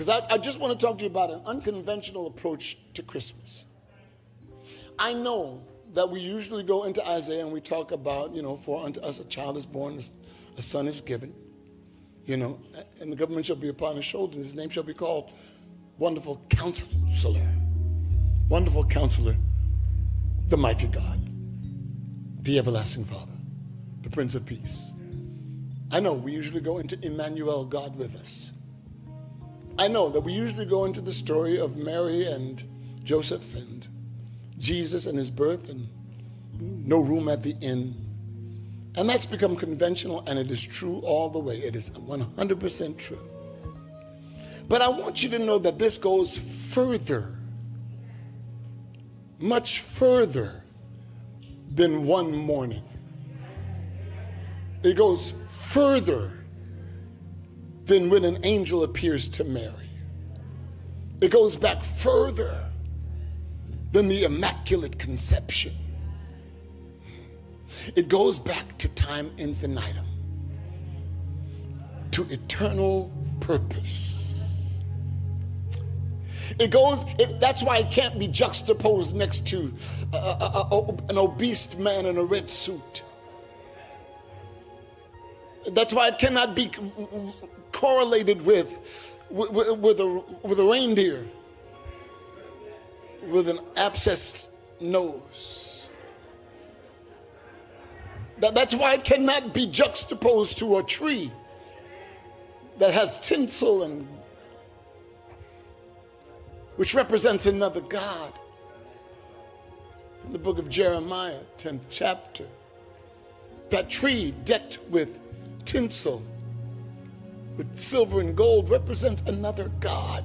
Because I, I just want to talk to you about an unconventional approach to Christmas. I know that we usually go into Isaiah and we talk about, you know, for unto us a child is born, a son is given, you know, and the government shall be upon his shoulders. His name shall be called Wonderful Counselor. Wonderful Counselor, the Mighty God, the Everlasting Father, the Prince of Peace. I know we usually go into Emmanuel, God with us. I know that we usually go into the story of Mary and Joseph and Jesus and his birth and no room at the inn. And that's become conventional and it is true all the way. It is 100% true. But I want you to know that this goes further, much further than one morning. It goes further than when an angel appears to Mary. It goes back further than the Immaculate Conception. It goes back to time infinitum, to eternal purpose. It goes, it, that's why it can't be juxtaposed next to a, a, a, an obese man in a red suit. That's why it cannot be correlated with, with, with, a, with a reindeer with an abscessed nose. That, that's why it cannot be juxtaposed to a tree that has tinsel and which represents another God. In the book of Jeremiah, 10th chapter, that tree decked with tinsel, with silver and gold, represents another God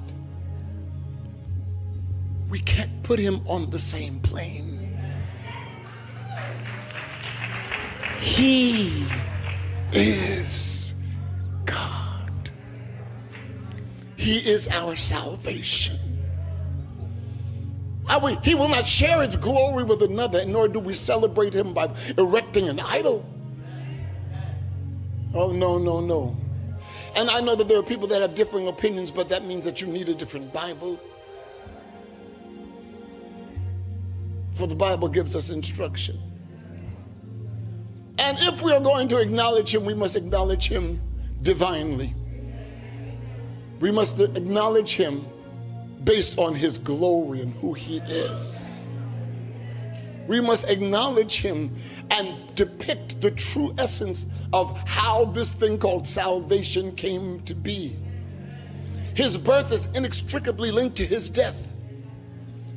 we can't put him on the same plane. He is God. He is our salvation. Will, he will not share his glory with another, nor do we celebrate him by erecting an idol. Oh, no, no, no. And I know that there are people that have differing opinions, but that means that you need a different Bible. for the Bible gives us instruction. And if we are going to acknowledge him, we must acknowledge him divinely. We must acknowledge him based on his glory and who he is. We must acknowledge him and depict the true essence of how this thing called salvation came to be. His birth is inextricably linked to his death,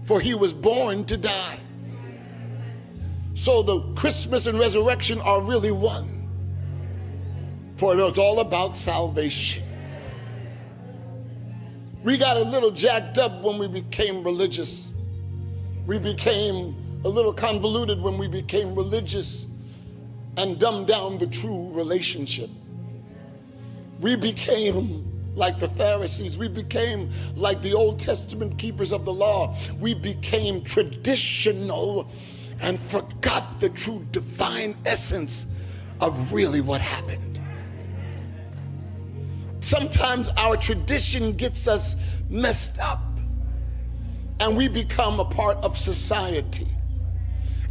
for he was born to die. So the Christmas and resurrection are really one. For it was all about salvation. We got a little jacked up when we became religious. We became a little convoluted when we became religious and dumbed down the true relationship. We became like the Pharisees. We became like the Old Testament keepers of the law. We became traditional and forgot the true divine essence of really what happened. Sometimes our tradition gets us messed up and we become a part of society.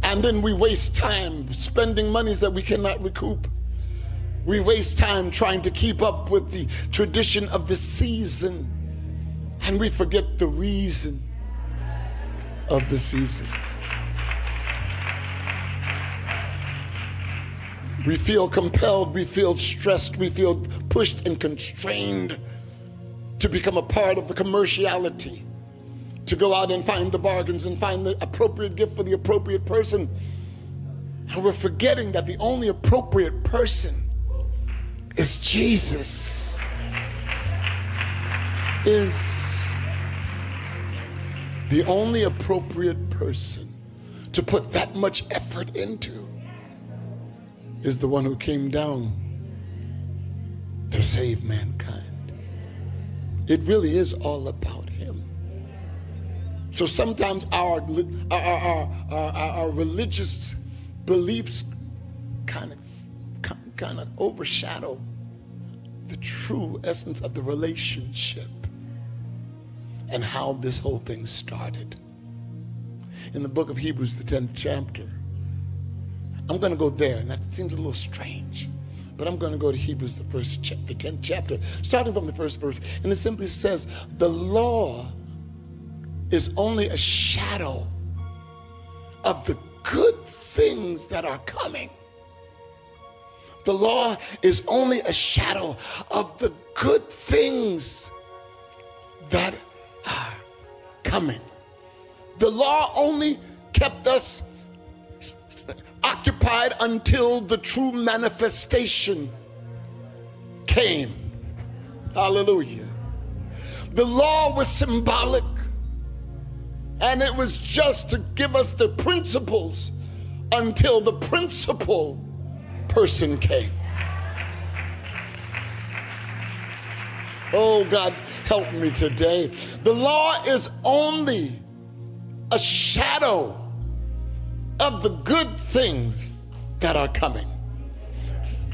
And then we waste time spending monies that we cannot recoup. We waste time trying to keep up with the tradition of the season. And we forget the reason of the season. We feel compelled, we feel stressed, we feel pushed and constrained to become a part of the commerciality, to go out and find the bargains and find the appropriate gift for the appropriate person. And we're forgetting that the only appropriate person is Jesus. Is the only appropriate person to put that much effort into is the one who came down to save mankind. It really is all about. So sometimes our, our, our, our, religious beliefs kind of, kind of overshadow the true essence of the relationship. and how this whole thing started. In the book of Hebrews, the 10th chapter, I'm going to go there, and that seems a little strange. But I'm going to go to Hebrews, the first, cha- the 10th chapter, starting from the first verse. And it simply says, The law is only a shadow of the good things that are coming. The law is only a shadow of the good things that are coming. The law only kept us occupied until the true manifestation came. Hallelujah. The law was symbolic, and it was just to give us the principles until the principal person came. Oh, God, help me today. The law is only a shadow of the good things that are coming.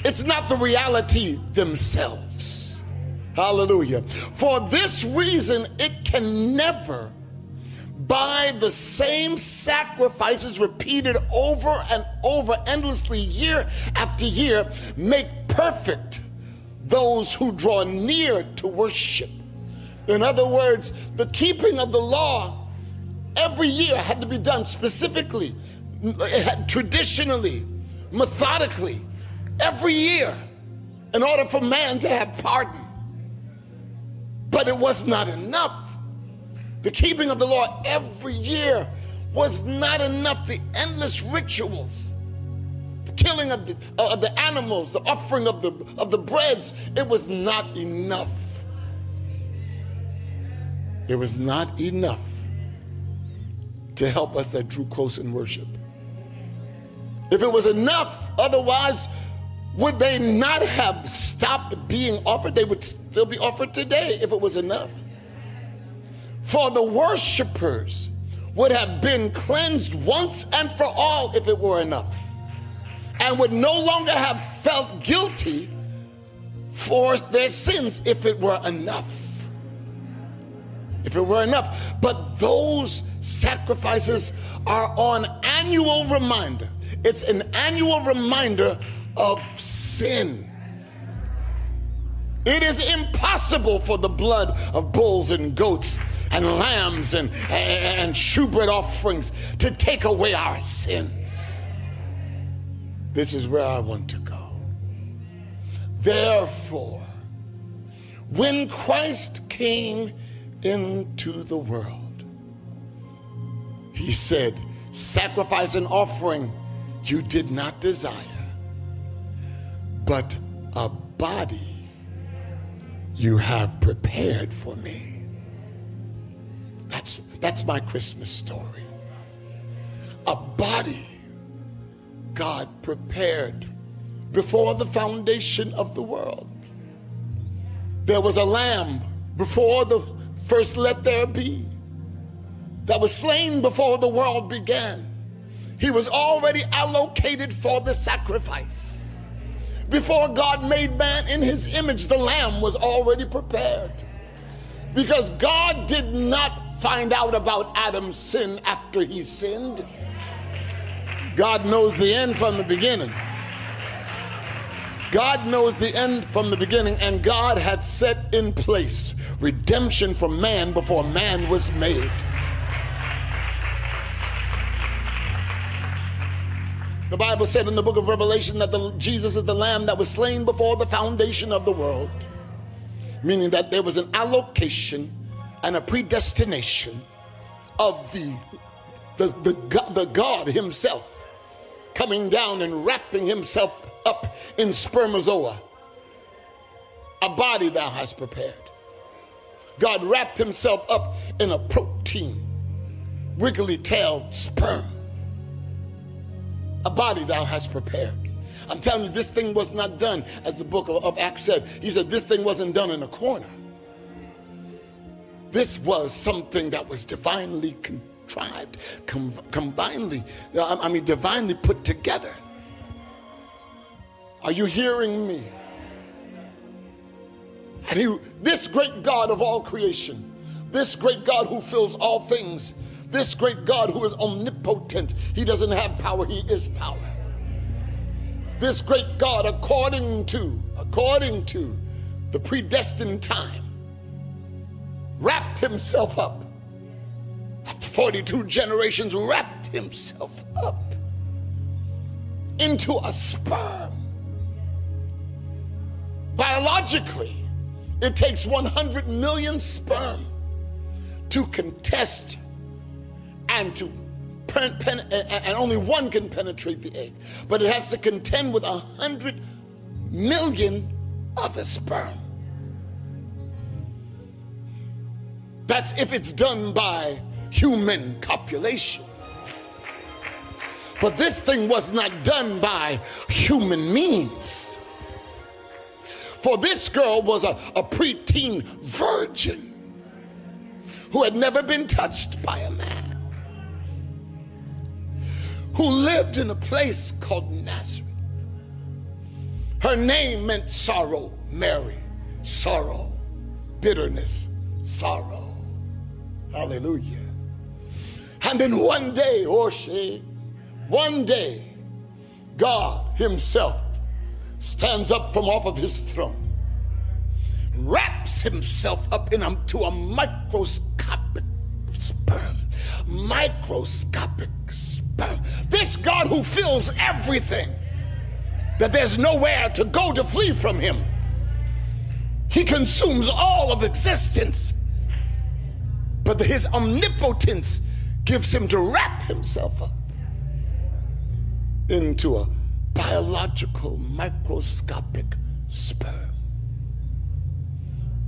It's not the reality themselves. Hallelujah. For this reason, it can never, by the same sacrifices repeated over and over endlessly, year after year, make perfect those who draw near to worship. In other words, the keeping of the law every year had to be done specifically traditionally, methodically, every year in order for man to have pardon. But it was not enough. The keeping of the law every year was not enough. The endless rituals, the killing of the, uh, of the animals, the offering of the, of the breads, it was not enough. It was not enough to help us that drew close in worship. If it was enough, otherwise, would they not have stopped being offered? They would still be offered today if it was enough. For the worshipers would have been cleansed once and for all if it were enough, and would no longer have felt guilty for their sins if it were enough. If it were enough. But those sacrifices are on annual reminder it's an annual reminder of sin. It is impossible for the blood of bulls and goats and lambs and, and, shewbread offerings to take away our sins. This is where I want to go. Therefore, when Christ came into the world, he said, Sacrifice and offering you did not desire, but a body you have prepared for me. That's, my Christmas story. A body God prepared before the foundation of the world. There was a lamb before the first let there be that was slain before the world began. He was already allocated for the sacrifice. Before God made man in his image, the lamb was already prepared. Because God did not find out about Adam's sin after he sinned. God knows the end from the beginning. God knows the end from the beginning, and God had set in place redemption for man before man was made. The Bible said in the book of Revelation that the, Jesus is the lamb that was slain before the foundation of the world, meaning that there was an allocation and a predestination of the, the, the, the God himself coming down and wrapping himself up in spermazoa, a body thou hast prepared. God wrapped himself up in a protein, wiggly tailed sperm a body thou hast prepared. I'm telling you, this thing was not done, as the book of, of Acts said. He said, this thing wasn't done in a corner. This was something that was divinely contrived, com- combinedly, I mean, divinely put together. Are you hearing me? And he, this great God of all creation, This great God who fills all things, this great God who is omnipotent, he doesn't have power, he is power. This great God, according to, according to the predestined time, wrapped himself up. After 42 generations, wrapped himself up into a sperm. Biologically, it takes 100 million sperm to contest and to pen, pen, and only one can penetrate the egg, but it has to contend with a 100 million other sperm. That's if it's done by human copulation. But this thing was not done by human means. For this girl was a, a preteen virgin who had never been touched by a man, who lived in a place called Nazareth. Her name meant sorrow, Mary, sorrow, bitterness, sorrow. Hallelujah. And then one day, oh, she, one day, God Himself stands up from off of His throne, wraps Himself up into a microscopic sperm, microscopic sperm. This God who fills everything, that there's nowhere to go to flee from Him. He consumes all of existence. But his omnipotence gives him to wrap himself up into a biological microscopic sperm.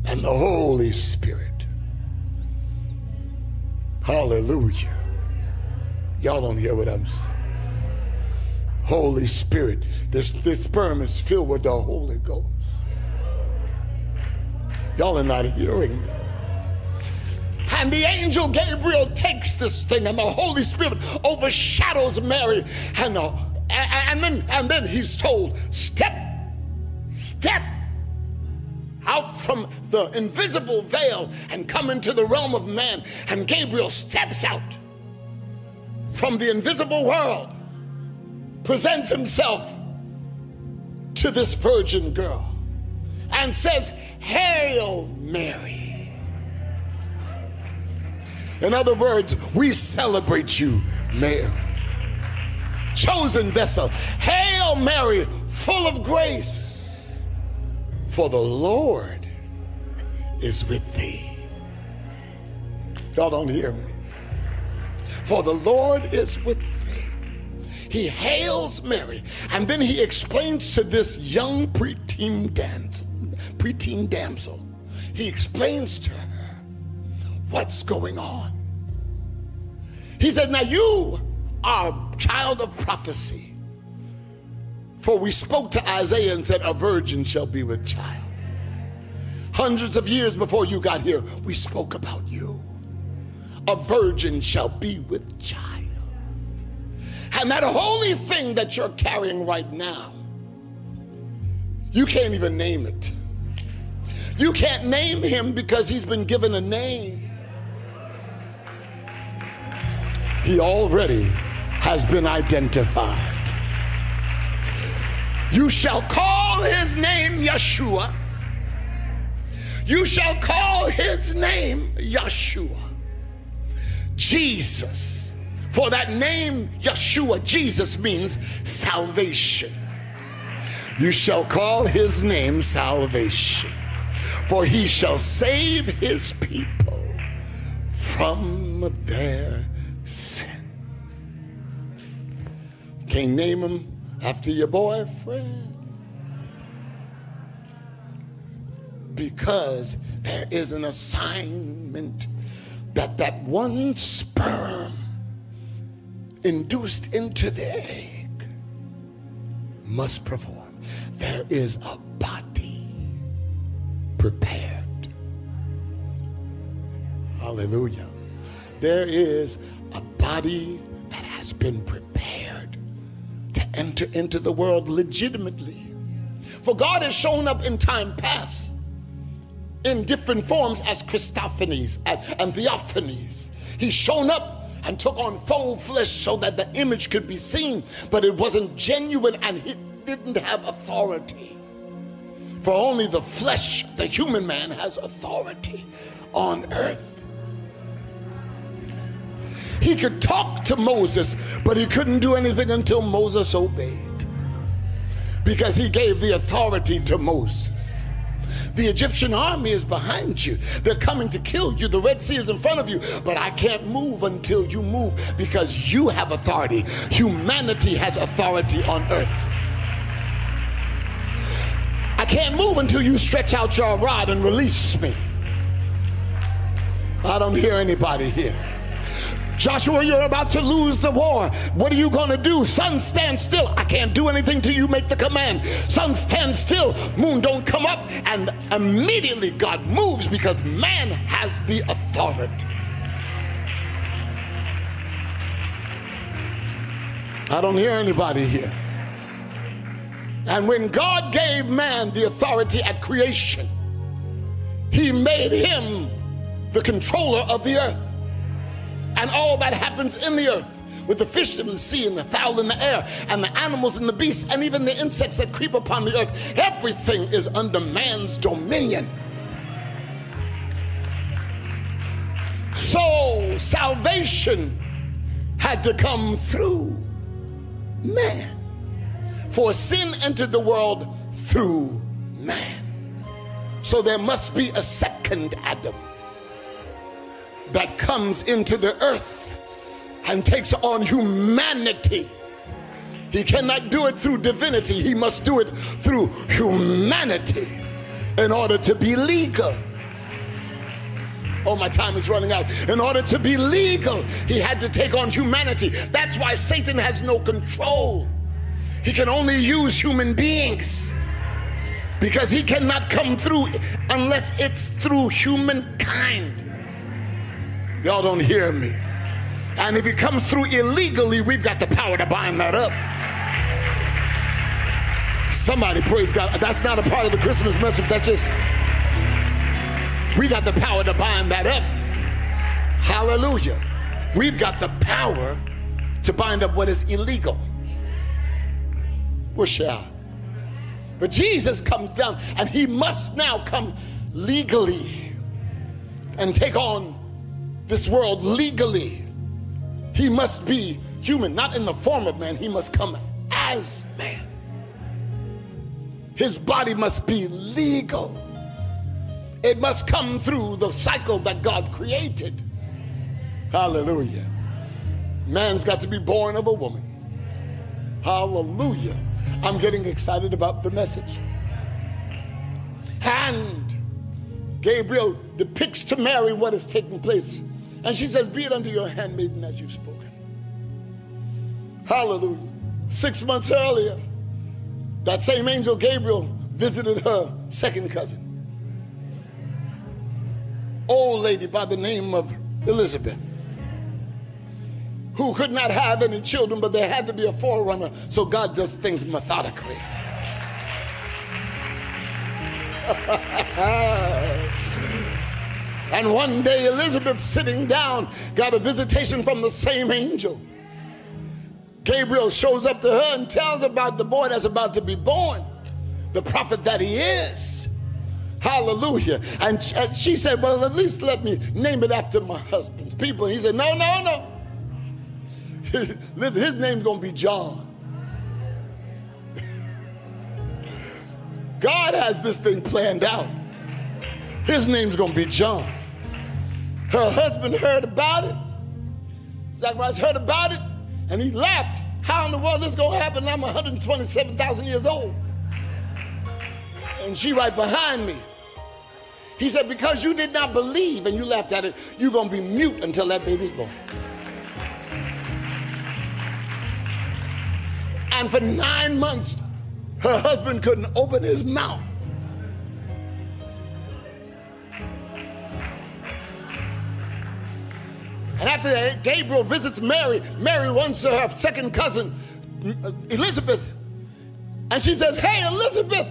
And the Holy Spirit. Hallelujah. Y'all don't hear what I'm saying. Holy Spirit. This, this sperm is filled with the Holy Ghost. Y'all are not hearing me. And the angel Gabriel takes this thing, and the Holy Spirit overshadows Mary. And, uh, and, then, and then he's told, Step, step out from the invisible veil and come into the realm of man. And Gabriel steps out from the invisible world, presents himself to this virgin girl, and says, Hail Mary. In other words, we celebrate you, Mary. Chosen vessel. Hail Mary, full of grace, for the Lord is with thee. Y'all don't hear me. For the Lord is with thee. He hails Mary, and then he explains to this young preteen damsel, preteen damsel, he explains to her what's going on. He said, Now you are a child of prophecy. For we spoke to Isaiah and said, A virgin shall be with child. Hundreds of years before you got here, we spoke about you. A virgin shall be with child. And that holy thing that you're carrying right now, you can't even name it. You can't name him because he's been given a name. He already has been identified. You shall call his name Yeshua. You shall call his name Yeshua. Jesus. For that name, Yeshua, Jesus means salvation. You shall call his name salvation, for he shall save his people from their sin. Can't name him after your boyfriend. Because there is an assignment that that one sperm induced into the egg must perform. There is a body prepared. Hallelujah. There is a body that has been prepared to enter into the world legitimately. For God has shown up in time past in different forms as Christophanies and, and. He's shown up and took on full flesh so that the image could be seen, but it wasn't genuine and he didn't have authority. For only the flesh, the human man, has authority on earth. He could talk to Moses, but he couldn't do anything until Moses obeyed. Because he gave the authority to Moses. The Egyptian army is behind you. They're coming to kill you. The Red Sea is in front of you, but I can't move until you move because you have authority. Humanity has authority on earth. I can't move until you stretch out your rod and release me. I don't hear anybody here. Joshua, you're about to lose the war. What are you going to do? Sun, stand still. I can't do anything till you make the command. Sun, stand still. Moon, don't come up. And immediately God moves because man has the authority. I don't hear anybody here. And when God gave man the authority at creation, he made him the controller of the earth and all that happens in the earth with the fish in the sea and the fowl in the air and the animals and the beasts and even the insects that creep upon the earth. Everything is under man's dominion. So salvation had to come through man. For sin entered the world through man. So there must be a second Adam that comes into the earth and takes on humanity. He cannot do it through divinity, he must do it through humanity in order to be legal. Oh, my time is running out. In order to be legal, he had to take on humanity. That's why Satan has no control. He can only use human beings because he cannot come through unless it's through humankind. Y'all don't hear me. And if it comes through illegally, we've got the power to bind that up. Somebody praise God. That's not a part of the Christmas message. That's just, we got the power to bind that up. Hallelujah. We've got the power to bind up what is illegal. I? But Jesus comes down and he must now come legally and take on this world legally. He must be human, not in the form of man. He must come as man. His body must be legal. It must come through the cycle that God created. Hallelujah. Man's got to be born of a woman. Hallelujah. I'm getting excited about the message. And Gabriel depicts to Mary what is taking place and she says, Be it unto your handmaiden as you've spoken. Hallelujah. Six months earlier, that same angel Gabriel visited her second cousin, old lady by the name of Elizabeth, who could not have any children, but there had to be a forerunner, so God does things methodically. And one day, Elizabeth, sitting down, got a visitation from the same angel. Gabriel shows up to her and tells about the boy that's about to be born, the prophet that he is. Hallelujah. And she said, Well, at least let me name it after my husband's people. And he said, No, no, no. Listen, his name's going to be John. God has this thing planned out. His name's going to be John. Her husband heard about it. Zacharias heard about it, and he laughed. How in the world is this going to happen? I'm 127,000 years old. And she right behind me. He said, because you did not believe and you laughed at it, you're going to be mute until that baby's born. And for nine months, her husband couldn't open his mouth. And after that, Gabriel visits Mary, Mary runs to her second cousin, uh, Elizabeth, and she says, Hey, Elizabeth.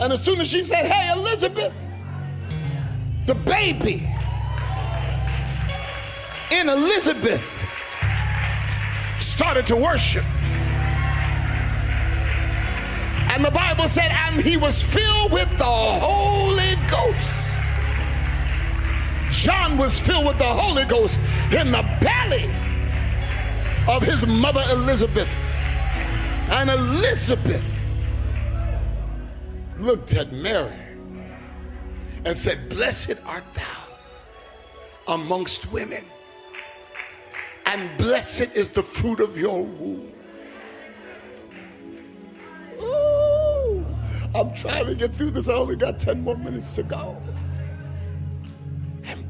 And as soon as she said, Hey, Elizabeth, the baby in Elizabeth started to worship. And the Bible said, and he was filled with the Holy Ghost. John was filled with the Holy Ghost in the belly of his mother Elizabeth. And Elizabeth looked at Mary and said, Blessed art thou amongst women, and blessed is the fruit of your womb. Ooh, I'm trying to get through this. I only got 10 more minutes to go.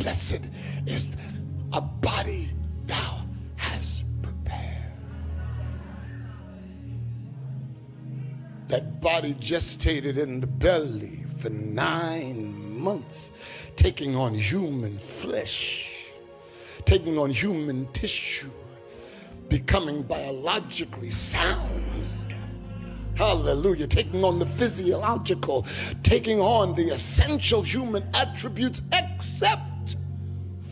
Blessed is a body thou hast prepared. That body gestated in the belly for nine months, taking on human flesh, taking on human tissue, becoming biologically sound. Hallelujah. Taking on the physiological, taking on the essential human attributes, except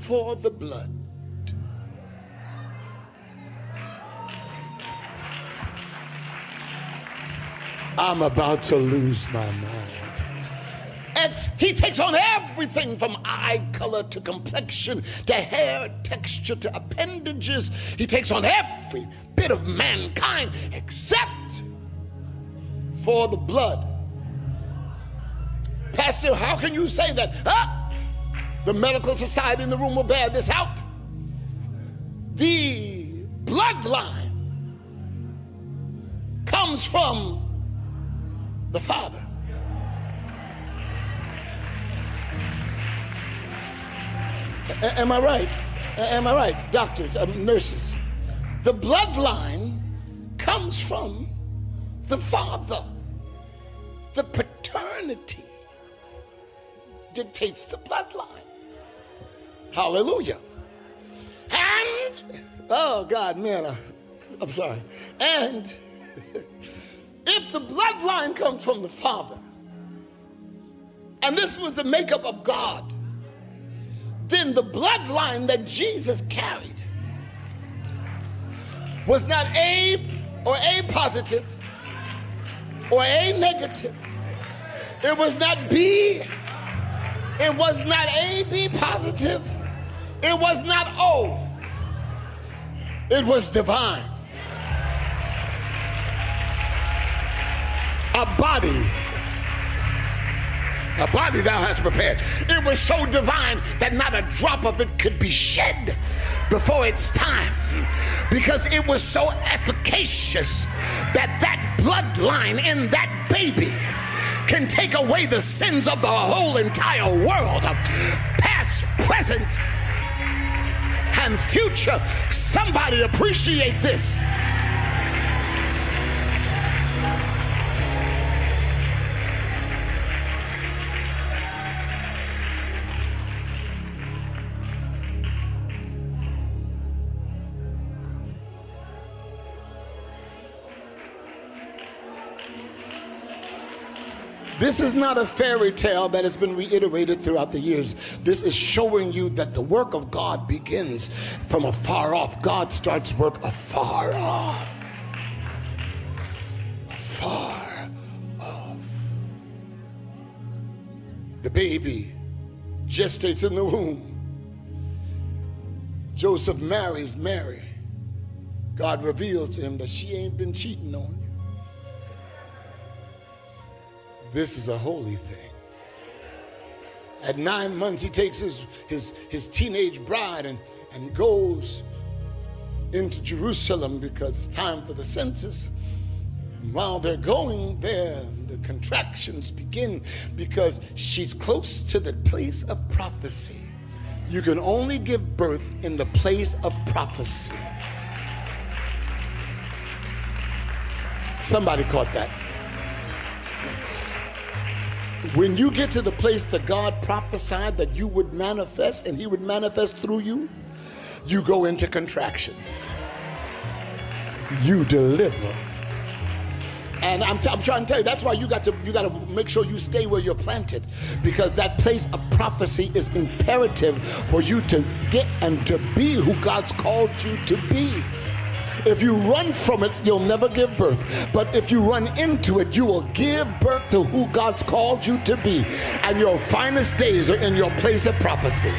for the blood. I'm about to lose my mind. X, he takes on everything from eye color to complexion to hair texture to appendages. He takes on every bit of mankind except for the blood. Pastor, how can you say that? Ah, the medical society in the room will bear this out. The bloodline comes from the Father. A- am I right? A- am I right? Doctors, um, nurses. The bloodline comes from the Father. The paternity dictates the bloodline. Hallelujah. And, oh God, man, I'm sorry. And if the bloodline comes from the Father, and this was the makeup of God, then the bloodline that Jesus carried was not A or A positive or A negative. It was not B. It was not A, B positive. It was not old, It was divine. A body. A body thou hast prepared. It was so divine that not a drop of it could be shed before its time because it was so efficacious that that bloodline in that baby can take away the sins of the whole entire world, past, present, and future. Somebody appreciate this. This is not a fairy tale that has been reiterated throughout the years. This is showing you that the work of God begins from afar off. God starts work afar off. Afar off. The baby gestates in the womb. Joseph marries Mary. God reveals to him that she ain't been cheating on you. This is a holy thing. At nine months, he takes his, his, his teenage bride and, and he goes into Jerusalem because it's time for the census. And while they're going there, the contractions begin because she's close to the place of prophecy. You can only give birth in the place of prophecy. Somebody caught that. When you get to the place that God prophesied that you would manifest and He would manifest through you, you go into contractions. You deliver. And I'm, t- I'm trying to tell you, that's why you got to you got to make sure you stay where you're planted, because that place of prophecy is imperative for you to get and to be who God's called you to be. If you run from it, you'll never give birth. But if you run into it, you will give birth to who God's called you to be. And your finest days are in your place of prophecy.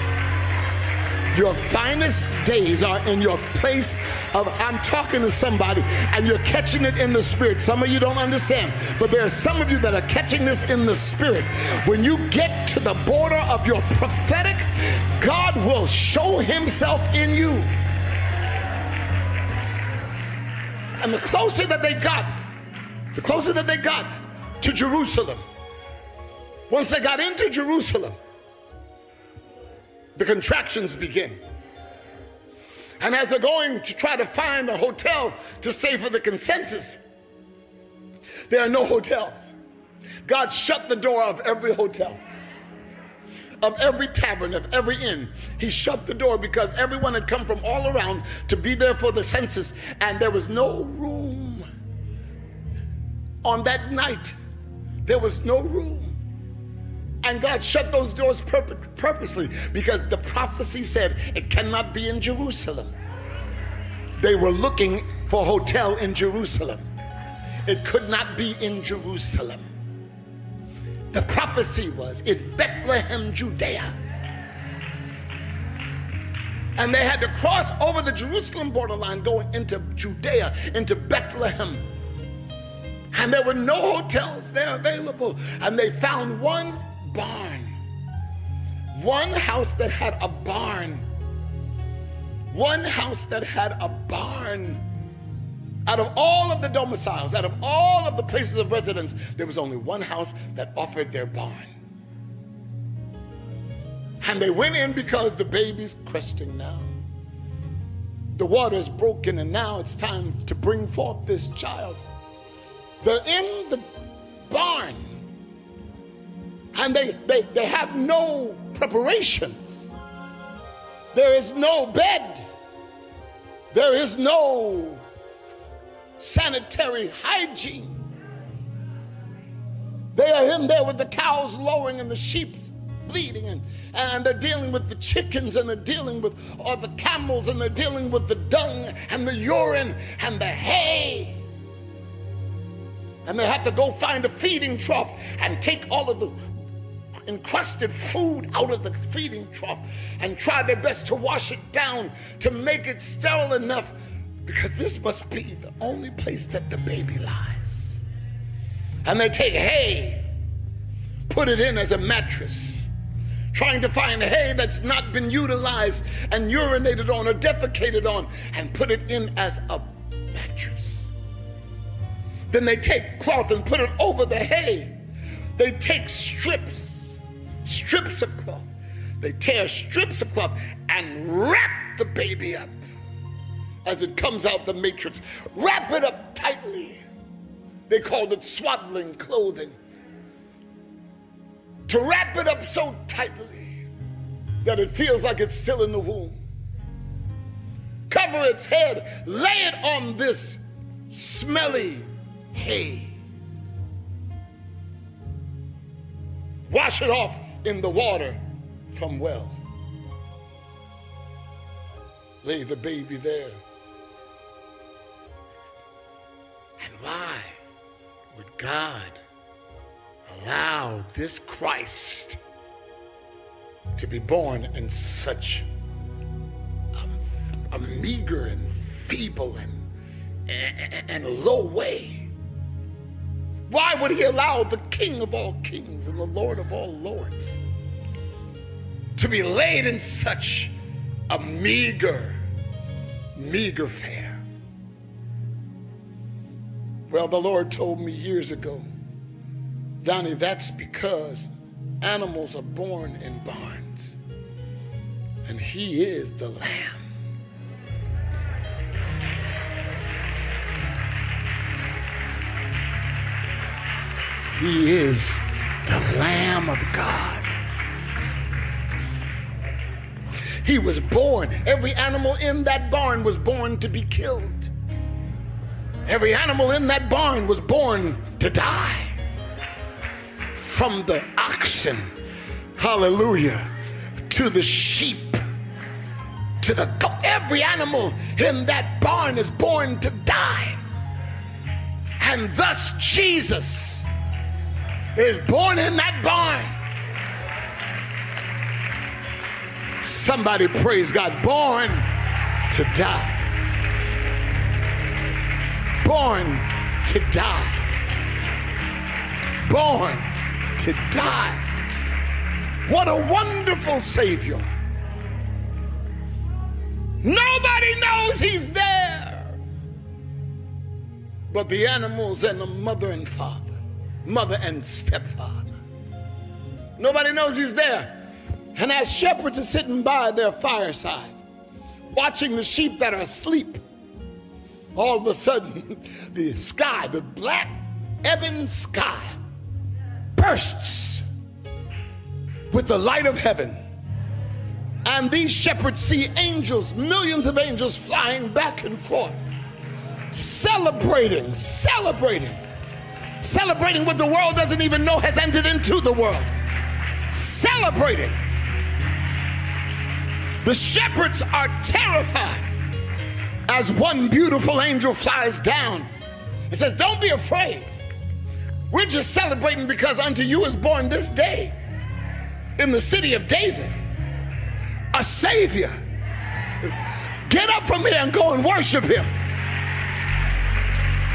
Your finest days are in your place of, I'm talking to somebody and you're catching it in the spirit. Some of you don't understand, but there are some of you that are catching this in the spirit. When you get to the border of your prophetic, God will show himself in you. And the closer that they got, the closer that they got to Jerusalem, once they got into Jerusalem, the contractions begin. And as they're going to try to find a hotel to stay for the consensus, there are no hotels. God shut the door of every hotel, of every tavern, of every inn. He shut the door because everyone had come from all around to be there for the census, and there was no room. On that night, there was no room. And God shut those doors purposely because the prophecy said it cannot be in Jerusalem. They were looking for a hotel in Jerusalem. It could not be in Jerusalem. The prophecy was in Bethlehem, Judea. And they had to cross over the Jerusalem borderline going into Judea, into Bethlehem. And there were no hotels there available. And they found one barn. One house that had a barn. One house that had a barn. Out of all of the domiciles, out of all of the places of residence, there was only one house that offered their barn. And they went in because the baby's cresting now. The water's broken, and now it's time to bring forth this child. They're in the barn and they, they, they have no preparations. There is no bed. There is no sanitary hygiene. They are in there with the cows lowing and the sheep bleeding, and, and they're dealing with the chickens, and they're dealing with all the camels, and they're dealing with the dung and the urine and the hay. And they have to go find a feeding trough and take all of the encrusted food out of the feeding trough and try their best to wash it down to make it sterile enough because this must be the only place that the baby lies. And they take hay, put it in as a mattress, trying to find hay that's not been utilized and urinated on or defecated on, and put it in as a mattress. Then they take cloth and put it over the hay. They take strips strips of cloth. They tear strips of cloth and wrap the baby up as it comes out the matrix. Wrap it up tightly. They called it swaddling clothing. To wrap it up so tightly that it feels like it's still in the womb. Cover its head, lay it on this smelly hay. Wash it off in the water from well. Lay the baby there. Why would God allow this Christ to be born in such a, a meager and feeble and, and, and low way? Why would he allow the King of all kings and the Lord of all lords to be laid in such a meager, meager fare? Well, the Lord told me years ago, Donnie, that's because animals are born in barns, and He is the Lamb. He is the Lamb of God. He was born. Every animal in that barn was born to be killed. Every animal in that barn was born to die. From the oxen, hallelujah, to the sheep, to the. Every animal in that barn is born to die. And thus Jesus is born in that barn. Somebody praise God, born to die born to die. Born to die. What a wonderful Savior. Nobody knows He's there but the animals and the mother and father, mother and stepfather. Nobody knows He's there. And as shepherds are sitting by their fireside, watching the sheep that are asleep, all of a sudden, the sky, the black ebon sky, bursts with the light of heaven. And these shepherds see angels, millions of angels flying back and forth, celebrating, celebrating, celebrating what the world doesn't even know has entered into the world. Celebrating. The shepherds are terrified as one beautiful angel flies down. It says, Don't be afraid. We're just celebrating because unto you is born this day in the city of David a Savior. Get up from here and go and worship Him.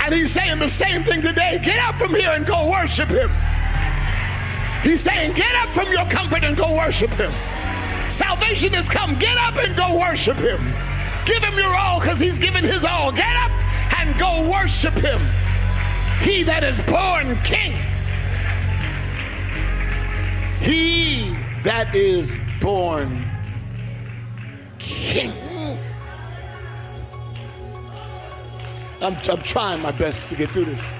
And He's saying the same thing today. Get up from here and go worship Him. He's saying, Get up from your comfort and go worship Him. Salvation has come. Get up and go worship Him. Give him your all because he's given his all. Get up and go worship him. He that is born king. He that is born king. I'm, I'm trying my best to get through this.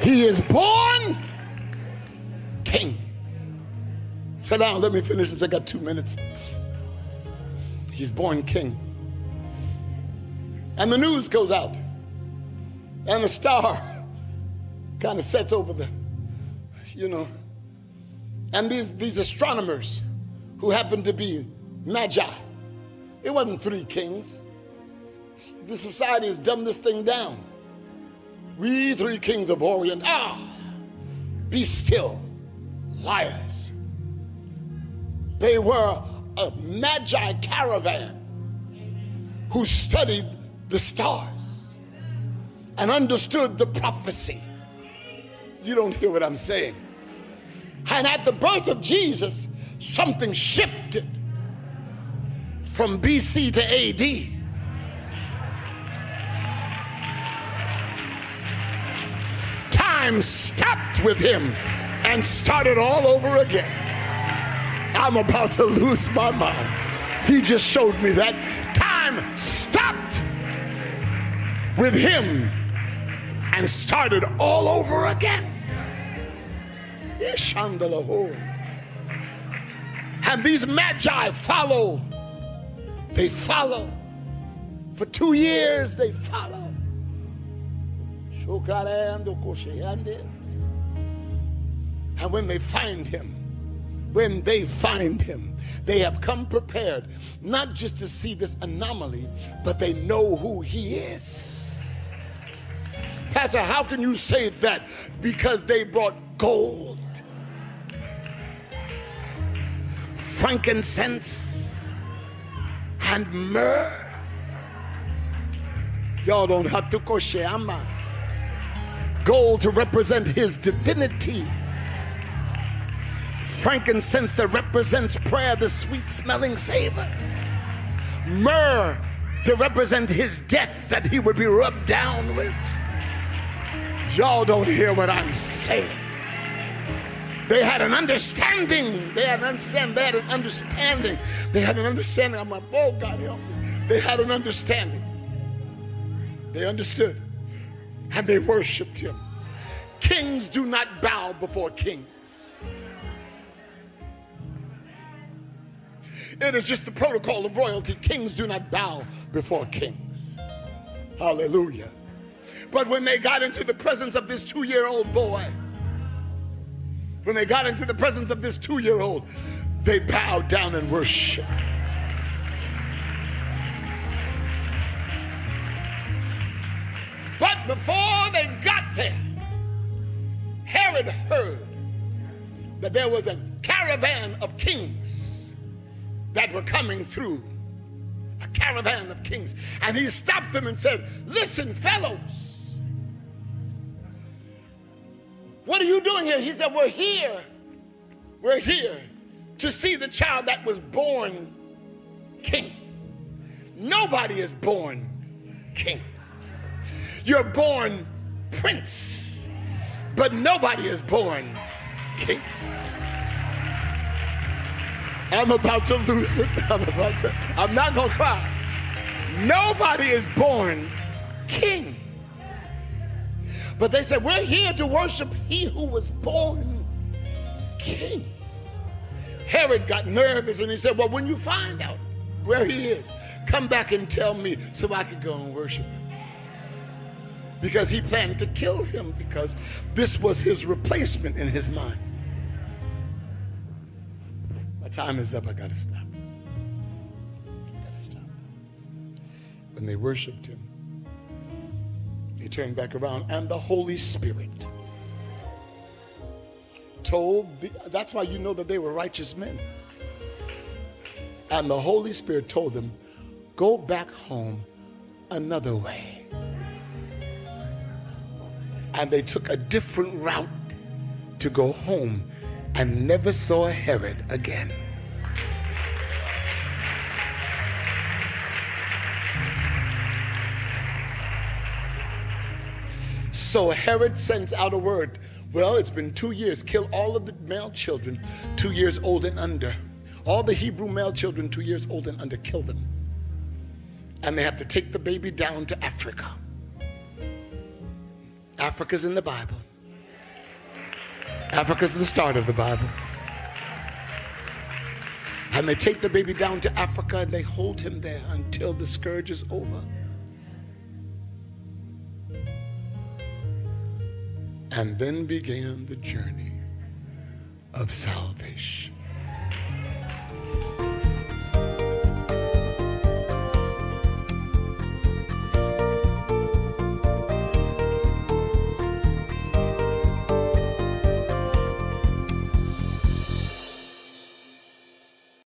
He is born king. Sit down, let me finish this. I got two minutes. He's born king. And the news goes out. And the star kind of sets over the, you know. And these, these astronomers who happen to be magi, it wasn't three kings. The society has dumbed this thing down. We three kings of Orient, ah, be still, liars. They were a magi caravan who studied the stars and understood the prophecy. You don't hear what I'm saying. And at the birth of Jesus, something shifted from BC to AD. Time stopped with him and started all over again. I'm about to lose my mind. He just showed me that time with him and started all over again. And these magi follow. They follow. For two years, they follow. And when they find him, when they find him, they have come prepared not just to see this anomaly, but they know who he is. Pastor, how can you say that? Because they brought gold, frankincense, and myrrh. Y'all don't have to go kosheama. Gold to represent his divinity. Frankincense that represents prayer, the sweet smelling savor. Myrrh to represent his death that he would be rubbed down with. Y'all don't hear what I'm saying. They had an understanding. They had an understanding. They had an understanding. They had an understanding. I'm like, oh, God help me. They had an understanding. They understood. And they worshiped him. Kings do not bow before kings. It is just the protocol of royalty. Kings do not bow before kings. Hallelujah. But when they got into the presence of this two year old boy, when they got into the presence of this two year old, they bowed down and worshiped. But before they got there, Herod heard that there was a caravan of kings that were coming through. A caravan of kings. And he stopped them and said, Listen, fellows, what are you doing here? He said, We're here. We're here to see the child that was born king. Nobody is born king. You're born prince, but nobody is born king. I'm about to lose it. I'm about to, I'm not gonna cry. Nobody is born king. But they said, We're here to worship he who was born king. Herod got nervous and he said, Well, when you find out where he is, come back and tell me so I can go and worship him. Because he planned to kill him because this was his replacement in his mind. My time is up. I got to stop. I got to stop. When they worshiped him, he turned back around and the Holy Spirit told, the, that's why you know that they were righteous men. And the Holy Spirit told them, go back home another way. And they took a different route to go home and never saw Herod again. So Herod sends out a word well, it's been two years. Kill all of the male children two years old and under. All the Hebrew male children two years old and under, kill them. And they have to take the baby down to Africa. Africa's in the Bible. Africa's the start of the Bible. And they take the baby down to Africa and they hold him there until the scourge is over. And then began the journey of salvation.